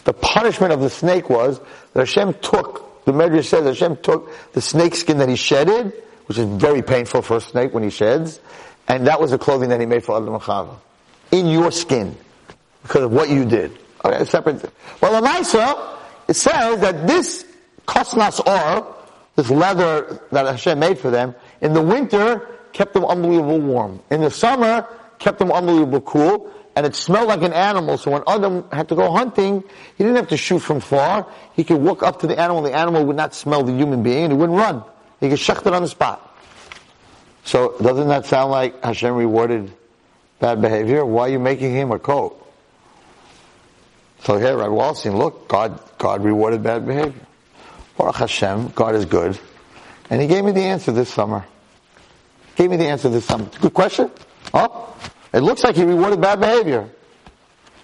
B: The punishment of the snake was that Hashem took the Medrash says Hashem took the snake skin that he shedded, which is very painful for a snake when he sheds, and that was the clothing that he made for Adam Chava. In your skin. Because of what you did. Okay, separate. Well, the Maisa, it says that this Kosnas Or, this leather that Hashem made for them, in the winter, kept them unbelievable warm. In the summer, kept them unbelievable cool, and it smelled like an animal, so when Adam had to go hunting, he didn't have to shoot from far. He could walk up to the animal, the animal would not smell the human being, and he wouldn't run. He could shuck it on the spot. So, doesn't that sound like Hashem rewarded bad behavior? Why are you making him a coat? So here, Rabbi Wallerstein, look, God, God rewarded bad behavior. Baruch Hashem, God is good. And he gave me the answer this summer. Gave me the answer this summer. Good question. Oh, it looks like he rewarded bad behavior.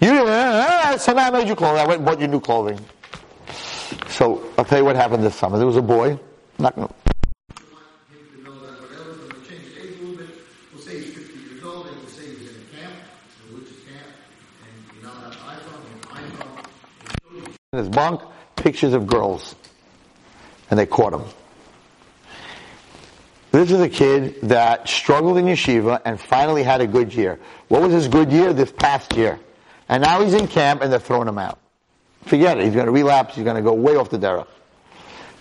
B: You didn't, uh, so now I made you clothes. I went and bought you new clothing. So I'll tell you what happened this summer. There was a boy, not his bunk, pictures of girls. And they caught him. This is a kid that struggled in yeshiva and finally had a good year. What was his good year? This past year. And now he's in camp and they're throwing him out. Forget it. He's going to relapse. He's going to go way off the derech.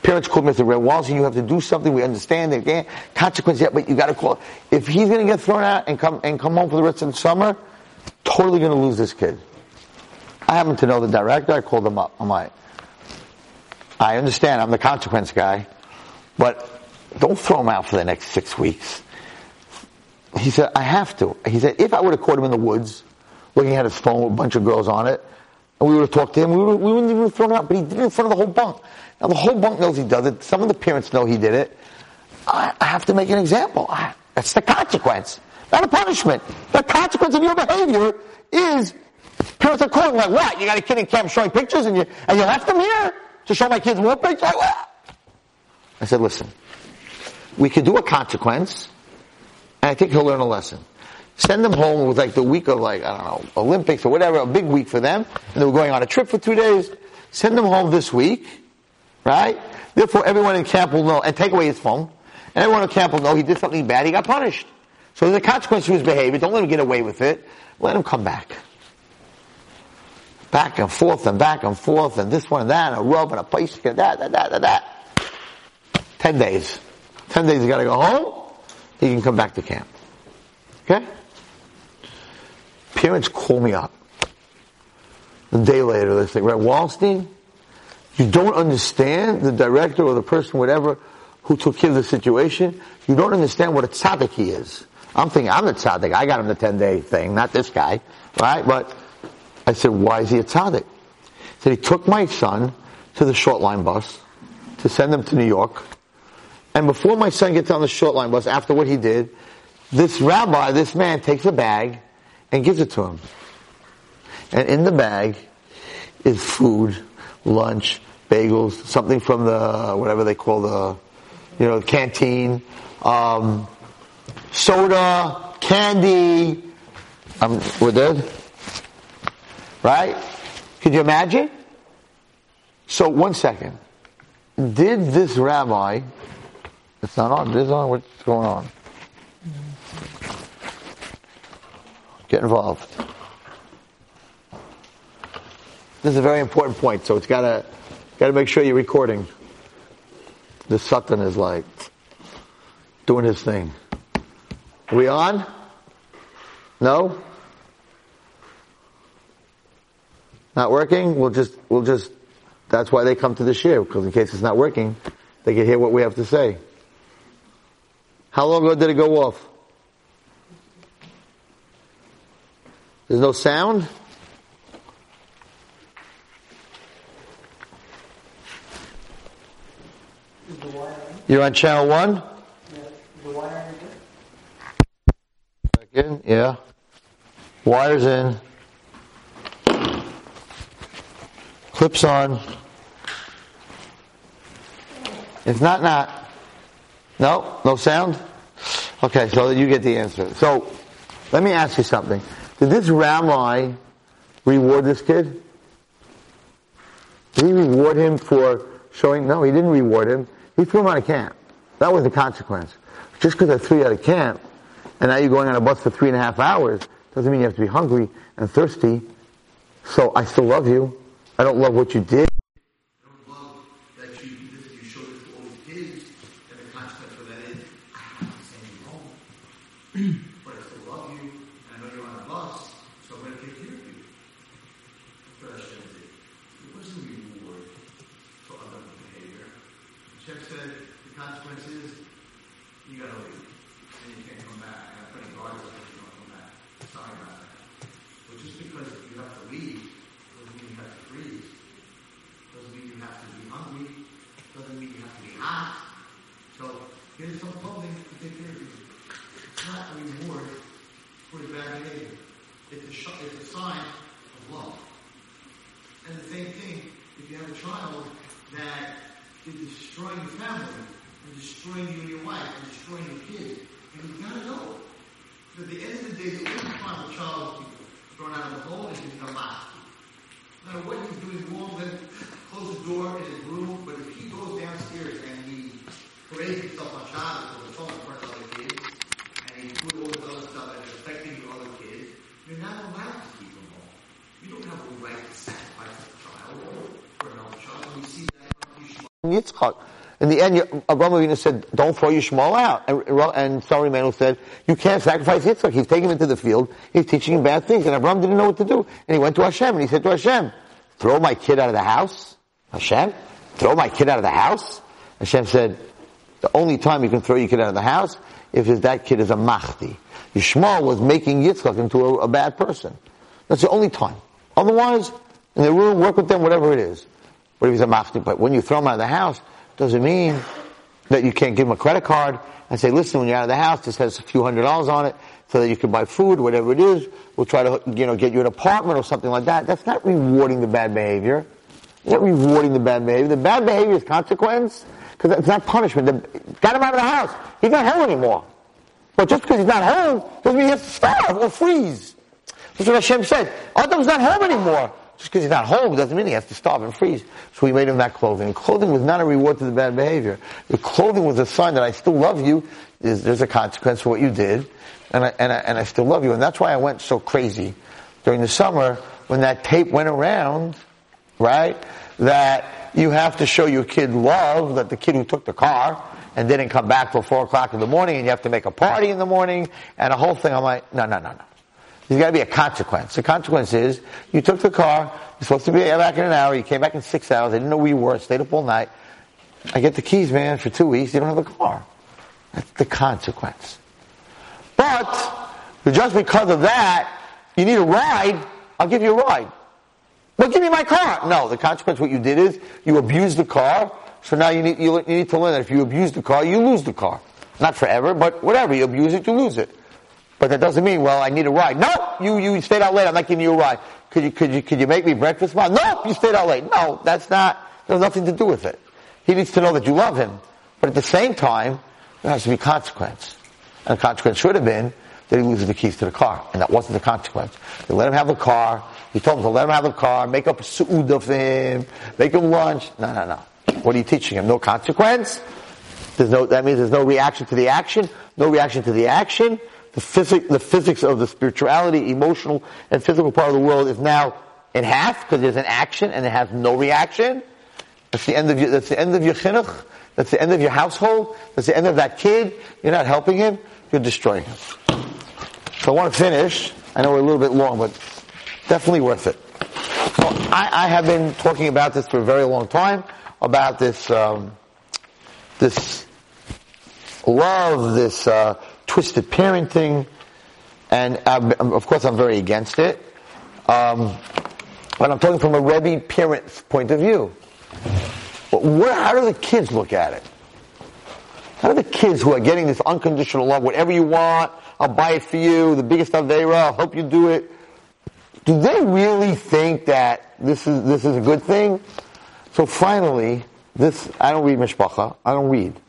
B: Parents called Mr. Reb Wallerstein, you have to do something. We understand the consequence yet, but you got to call. If he's going to get thrown out and come and come home for the rest of the summer, totally going to lose this kid. I happen to know the director. I called him up. I'm like, I understand. I'm the consequence guy, but don't throw him out for the next six weeks. He said, I have to. He said, if I would have caught him in the woods, looking at his phone with a bunch of girls on it, and we would have talked to him, we, would, we wouldn't even thrown him out, but he did it in front of the whole bunk. Now the whole bunk knows he does it. Some of the parents know he did it. I, I have to make an example. I, that's the consequence, not a punishment. The consequence of your behavior is Parents are calling like, what? You got a kid in camp showing pictures and you, and you left him here to show my kids more pictures? Like, what? I said, listen, we could do a consequence and I think he'll learn a lesson. Send them home with like the week of like, I don't know, Olympics or whatever, a big week for them. And they were going on a trip for two days. Send them home this week, right? Therefore everyone in camp will know, and take away his phone. And everyone in camp will know he did something bad, he got punished. So there's a consequence to his behavior. Don't let him get away with it. Let him come back back and forth and back and forth and this one and that and a rub and a place and that, that, that, that, that. Ten days. Ten days you gotta go home, he can come back to camp. Okay? Parents call me up. A day later they say, Reb Wallerstein, you don't understand the director or the person, whatever, who took care of the situation. You don't understand what a tzaddik he is. I'm thinking, I'm the tzaddik. I got him the 10 day thing, not this guy. Right? But I said, why is he a tzaddik? He said, he took my son to the short line bus to send him to New York. And before my son gets on the short line bus, after what he did, this rabbi, this man takes a bag and gives it to him. And in the bag is food, lunch, bagels, something from the, whatever they call the, you know, the canteen, um, soda, candy. Um, we're dead? Right? Could you imagine? So one second. Did this rabbi, it's not on, this on, what's going on? Get involved. This is a very important point, so it's gotta, gotta make sure you're recording. The Sutton is like, doing his thing. Are we on? No? Not working? We'll just, we'll just, that's why they come to the shiur, because in case it's not working, they can hear what we have to say. How long ago did it go off? There's no sound? You're on channel one? Second, yeah. Wires in. Clips on. If not, not. No? No sound? Okay, so you get the answer. So, let me ask you something. Did this rabbi reward this kid? Did he reward him for showing? No, he didn't reward him. He threw him out of camp. That was the consequence. Just because I threw you out of camp, and now you're going on a bus for three and a half hours, doesn't mean you have to be hungry and thirsty. So I still love you. I don't love what you did. that
C: is destroying your family, and destroying you and your wife, and destroying your kids, and you gotta know. That at the end of the day, the only time a child thrown out of the hole is if you come back. No matter what he's doing wrong, then close the door in his room, but if he goes downstairs and he parades himself on Shabbos or the phone in front of other kids, and he's doing all this other stuff and affecting your other kids, you're not allowed to keep him home. You don't have a right to sacrifice a child for another child. We see that on Yishmael.
B: Yitzchak. In the end, Abraham Avinu said, "Don't throw your Yishmael out." And, and Sarah Imeinu said, "You can't sacrifice Yitzchak. He's taking him into the field. He's teaching him bad things." And Abraham didn't know what to do. And he went to Hashem and he said to Hashem, "Throw my kid out of the house." Hashem, throw my kid out of the house. Hashem said, "The only time you can throw your kid out of the house if that kid is a machti." Yishmael was making Yitzchak into a, a bad person. That's the only time. Otherwise, in the room, work with them, whatever it is. But if he's a but when you throw him out of the house, doesn't mean that you can't give him a credit card and say, listen, when you're out of the house, this has a few hundred dollars on it so that you can buy food, whatever it is. We'll try to, you know, get you an apartment or something like that. That's not rewarding the bad behavior. It's not rewarding the bad behavior. The bad behavior is consequence because it's not punishment. The, got him out of the house. He's not home anymore. But just because he's not home doesn't mean he has to starve or freeze. That's what Hashem said. Adam's not home anymore. Just because he's not home doesn't mean he has to starve and freeze. So we made him that clothing. Clothing was not a reward to the bad behavior. The clothing was a sign that I still love you. There's, there's a consequence for what you did. And I, and, I, and I still love you. And that's why I went so crazy during the summer when that tape went around, right? That you have to show your kid love, that the kid who took the car and didn't come back till four o'clock in the morning and you have to make a party in the morning and a whole thing. I'm like, no, no, no, no. There's got to be a consequence. The consequence is you took the car. You're supposed to be back in an hour. You came back in six hours. I didn't know where you were. Stayed up all night. I get the keys, man, for two weeks. You don't have the car. That's the consequence. But just because of that, you need a ride. I'll give you a ride. But give me my car. No, the consequence what you did is you abused the car. So now you need you, you need to learn that if you abuse the car, you lose the car. Not forever, but whatever. You abuse it, you lose it. But that doesn't mean, well, I need a ride. No, you, you stayed out late. I'm not giving you a ride. Could you, could you, could you make me breakfast? No, you stayed out late. No, that's not, there's nothing to do with it. He needs to know that you love him. But at the same time, there has to be consequence. And the consequence should have been that he loses the keys to the car. And that wasn't the consequence. They let him have the car. He told him to let him have the car, make up a su'udah for him, make him lunch. No, no, no. What are you teaching him? No consequence? There's no, that means there's no reaction to the action. No reaction to the action the, physic, the physics of the spirituality, emotional, and physical part of the world is now in half because there's an action and it has no reaction. That's the end of your, that's the end of your chinuch. That's the end of your household. That's the end of that kid. You're not helping him. You're destroying him. So I want to finish. I know we're a little bit long, but definitely worth it. So I, I have been talking about this for a very long time about this um, this love, this uh, twisted parenting, and of course I'm very against it. Um, but I'm talking from a Rebbe parent's point of view. What, how do the kids look at it? How do the kids who are getting this unconditional love, whatever you want, I'll buy it for you, the biggest Avera, I'll help you do it. Do they really think that this is, this is a good thing? So finally, this, I don't read Mishpacha, I don't read.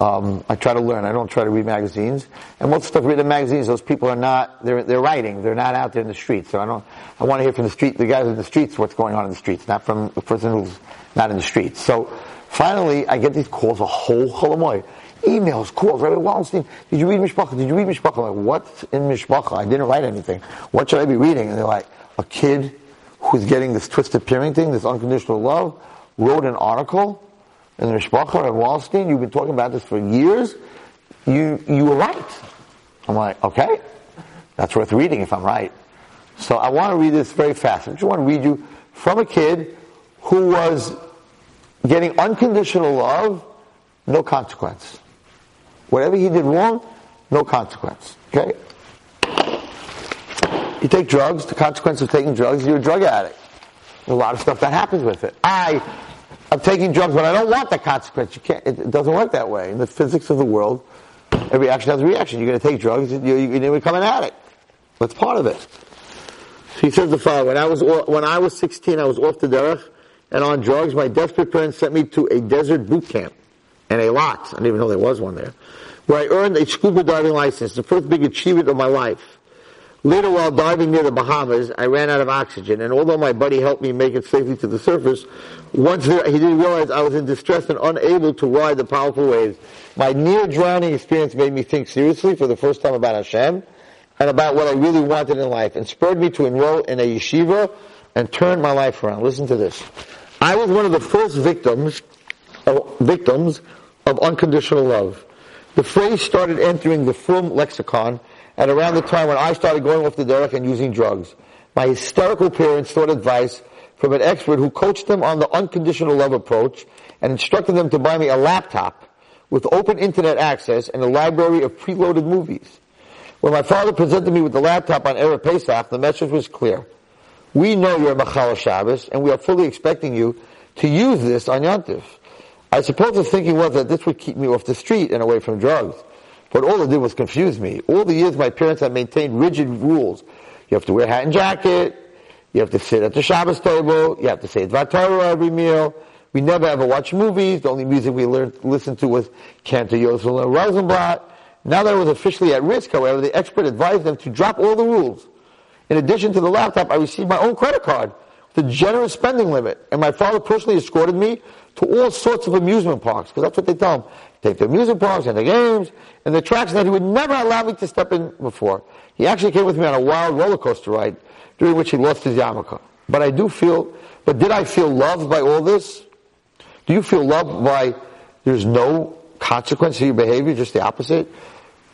B: Um, I try to learn. I don't try to read magazines. And most stuff read in magazines, those people are not, they're, they're writing. They're not out there in the streets. So I don't, I want to hear from the street, the guys in the streets what's going on in the streets, not from the person who's not in the streets. So finally, I get these calls, a whole cholamoy. Emails, calls, Rabbi Wallerstein, did you read Mishpacha? Did you read Mishpacha? I'm like, what's in Mishpacha? I didn't write anything. What should I be reading? And they're like, a kid who's getting this twisted parenting, thing, this unconditional love, wrote an article in the Mishpacha of Wallerstein, you've been talking about this for years. You, you were right. I'm like, okay, that's worth reading if I'm right. So I want to read this very fast. I just want to read you from a kid who was getting unconditional love, no consequence. Whatever he did wrong, no consequence. Okay? You take drugs, the consequence of taking drugs, you're a drug addict. A lot of stuff that happens with it. I am taking drugs, but I don't want the consequence. You can't, it, doesn't work that way. In the physics of the world, every action has a reaction. You're going to take drugs, you, you're going to become an addict. That's part of it. So he says the following, when I was, when I was 16, I was off the derech and on drugs. My desperate parents sent me to a desert boot camp and a lot. I didn't even know there was one there, where I earned a scuba diving license, the first big achievement of my life. Later, while diving near the Bahamas, I ran out of oxygen, and although my buddy helped me make it safely to the surface, once there, he didn't realize I was in distress and unable to ride the powerful waves. My near drowning experience made me think seriously for the first time about Hashem and about what I really wanted in life, and spurred me to enroll in a yeshiva and turn my life around. Listen to this. I was one of the first victims of, victims of unconditional love. The phrase started entering the Frum lexicon at around the time when I started going off the derech and using drugs. My hysterical parents sought advice from an expert who coached them on the unconditional love approach and instructed them to buy me a laptop with open internet access and a library of preloaded movies. When my father presented me with the laptop on Erev Pesach, the message was clear. We know you're Machal Shabbos, and we are fully expecting you to use this on Yontif. I suppose the thinking was that this would keep me off the street and away from drugs. But all it did was confuse me. All the years my parents had maintained rigid rules. You have to wear hat and jacket. You have to sit at the Shabbos table. You have to say Dvar Torah every meal. We never ever watched movies. The only music we learned, listened to was Cantor Yossele Rosenblatt. Now that I was officially at risk, however, the expert advised them to drop all the rules. In addition to the laptop, I received my own credit card with a generous spending limit. And my father personally escorted me to all sorts of amusement parks, because that's what they tell him. Take the amusement parks and the games and the attractions that he would never allow me to step in before. He actually came with me on a wild roller coaster ride, during which he lost his yarmulke. But I do feel, but did I feel loved by all this? Do you feel loved by there's no consequence to your behavior, just the opposite?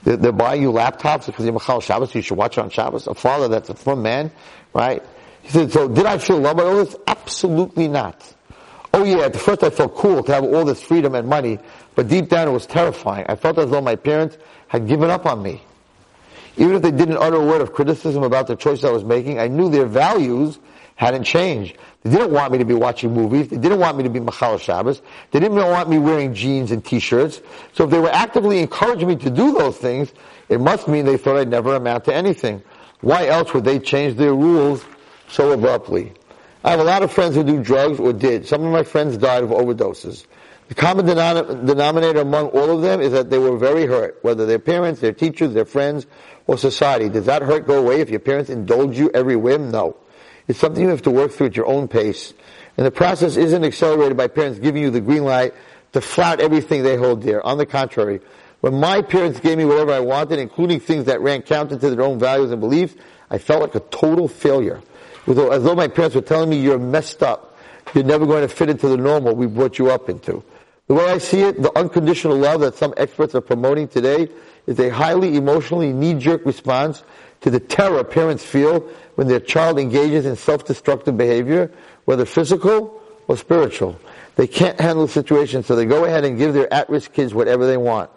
B: They're, they're buying you laptops because you're Machal Shabbos, you should watch on Shabbos. A father that's a frum man, right? He said, so did I feel loved by all this? Absolutely not. Oh yeah, at the first I felt cool to have all this freedom and money, but deep down it was terrifying. I felt as though my parents had given up on me. Even if they didn't utter a word of criticism about the choice I was making, I knew their values hadn't changed. They didn't want me to be watching movies. They didn't want me to be Machal Shabbos. They didn't want me wearing jeans and t-shirts. So if they were actively encouraging me to do those things, it must mean they thought I'd never amount to anything. Why else would they change their rules so abruptly? I have a lot of friends who do drugs or did. Some of my friends died of overdoses. The common denominator among all of them is that they were very hurt, whether their parents, their teachers, their friends, or society. Does that hurt go away if your parents indulge you every whim? No. It's something you have to work through at your own pace. And the process isn't accelerated by parents giving you the green light to flout everything they hold dear. On the contrary, when my parents gave me whatever I wanted, including things that ran counter to their own values and beliefs, I felt like a total failure as though my parents were telling me you're messed up. You're never going to fit into the normal we brought you up into. The way I see it, the unconditional love that some experts are promoting today is a highly emotionally knee-jerk response to the terror parents feel when their child engages in self-destructive behavior, whether physical or spiritual. They can't handle the situation, so they go ahead and give their at-risk kids whatever they want.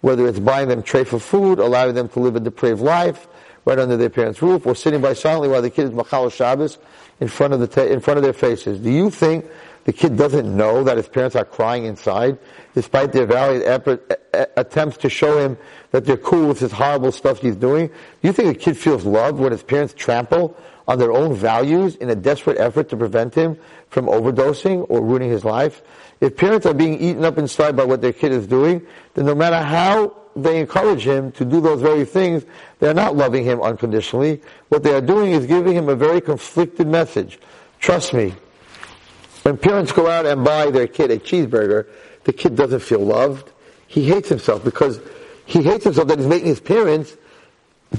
B: Whether it's buying them treife food, allowing them to live a depraved life, right under their parents' roof, or sitting by silently while the kid is Machal Shabbos in front of the in front of their faces. Do you think the kid doesn't know that his parents are crying inside, despite their valiant effort, attempts to show him that they're cool with this horrible stuff he's doing? Do you think a kid feels loved when his parents trample on their own values in a desperate effort to prevent him from overdosing or ruining his life? If parents are being eaten up inside by what their kid is doing, then no matter how they encourage him to do those very things, they're not loving him unconditionally. What they are doing is giving him a very conflicted message. Trust me, when parents go out and buy their kid a cheeseburger, the kid doesn't feel loved. He hates himself because he hates himself that he's making his parents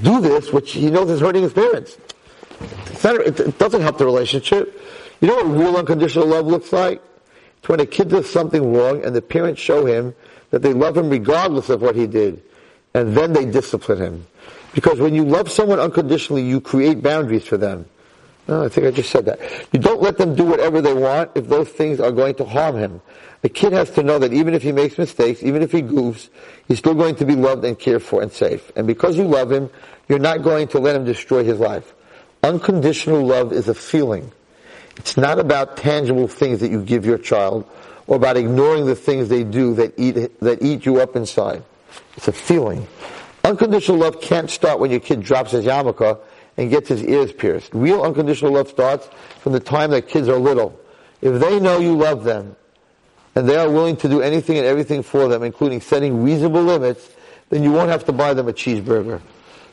B: do this, which he knows is hurting his parents. Not, it doesn't help the relationship. You know what real unconditional love looks like? It's when a kid does something wrong and the parents show him that they love him regardless of what he did. and then they discipline him. Because when you love someone unconditionally, you create boundaries for them. No, I think I just said that. You don't let them do whatever they want if those things are going to harm him. A kid has to know that even if he makes mistakes, even if he goofs, he's still going to be loved and cared for and safe. And because you love him, you're not going to let him destroy his life. Unconditional love is a feeling. It's not about tangible things that you give your child or about ignoring the things they do that eat, that eat you up inside. It's a feeling. Unconditional love can't start when your kid drops his yarmulke and gets his ears pierced. Real unconditional love starts from the time that kids are little. If they know you love them, and they are willing to do anything and everything for them, including setting reasonable limits, then you won't have to buy them a cheeseburger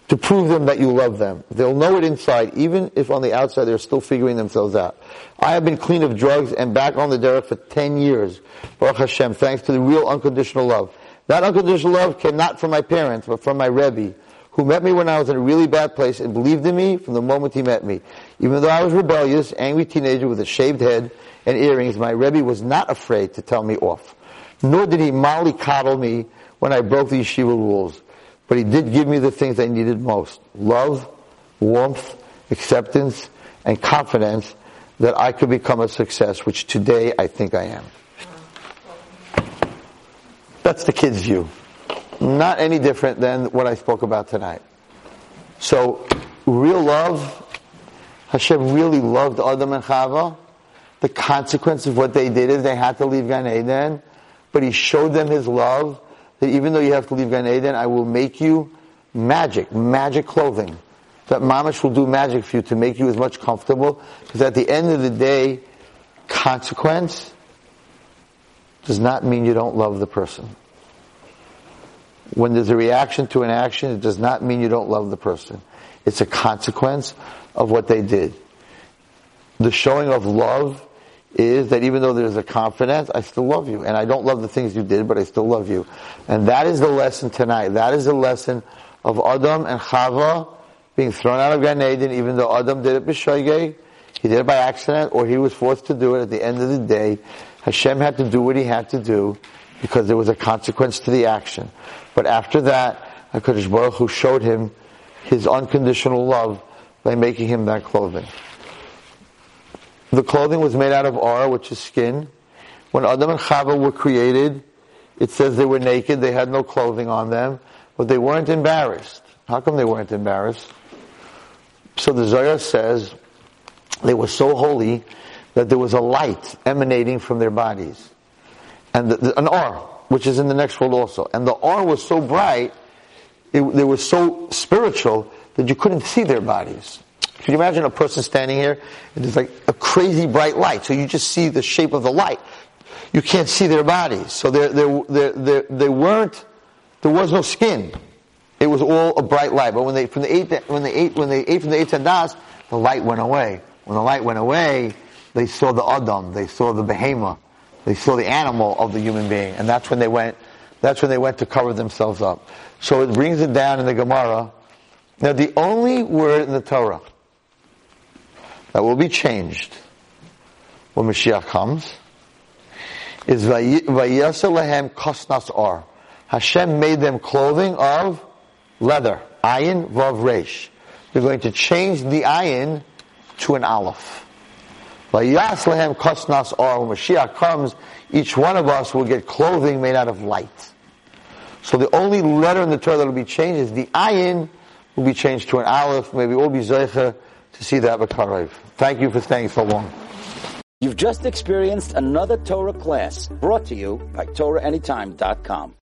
B: to prove them that you love them. They'll know it inside, even if on the outside they're still figuring themselves out. I have been clean of drugs and back on the derech for 10 years, Baruch Hashem, thanks to the real unconditional love. That unconditional love came not from my parents, but from my Rebbe, who met me when I was in a really bad place and believed in me from the moment he met me. Even though I was rebellious, angry teenager with a shaved head and earrings, my Rebbe was not afraid to tell me off. Nor did he mollycoddle me when I broke the yeshiva rules. But he did give me the things I needed most. Love, warmth, acceptance, and confidence that I could become a success, which today I think I am. That's the kid's view. Not any different than what I spoke about tonight. So, real love, Hashem really loved Adam and Chava. The consequence of what they did is they had to leave Gan Eden, but He showed them His love, that even though you have to leave Gan Eden, I will make you magic, magic clothing. That Mamash will do magic for you to make you as much comfortable, because at the end of the day, consequence does not mean you don't love the person. When there's a reaction to an action, it does not mean you don't love the person. It's a consequence of what they did. The showing of love is that even though there's a confidence, I still love you. And I don't love the things you did, but I still love you. And that is the lesson tonight. That is the lesson of Adam and Chava being thrown out of Gan Eden, even though Adam did it b'shoigeg, he did it by accident, or he was forced to do it at the end of the day. Hashem had to do what he had to do because there was a consequence to the action. But after that, HaKadosh Baruch Hu showed him his unconditional love by making him that clothing. The clothing was made out of ar, which is skin. When Adam and Chava were created, it says they were naked, they had no clothing on them, but they weren't embarrassed. How come they weren't embarrassed? So the Zohar says they were so holy that there was a light emanating from their bodies. And the, the, an R, which is in the next world also. And the R was so bright, it, they were so spiritual that you couldn't see their bodies. Can you imagine a person standing here and there's like a crazy bright light, so you just see the shape of the light. You can't see their bodies. So they they they they weren't, there was no skin. It was all a bright light. But when they, from the eight, when they ate, when they ate from the Eitz HaDaas, the light went away. When the light went away, they saw the Adam, they saw the behemoth, they saw the animal of the human being, and that's when they went. That's when they went to cover themselves up. So it brings it down in the Gemara. Now the only word in the Torah that will be changed when Mashiach comes is Vayasalahem Kosnas Or. Hashem made them clothing of leather. Ayin Vav Resh. They're going to change the ayin to an aleph. Vayasalahem Kosnas Or. When Mashiach comes, each one of us will get clothing made out of light. So the only letter in the Torah that will be changed is the ayin will be changed to an aleph. Maybe we'll be zeicha to see that b'karev. Thank you for staying so long.
A: You've just experienced another Torah class brought to you by TorahAnytime.com.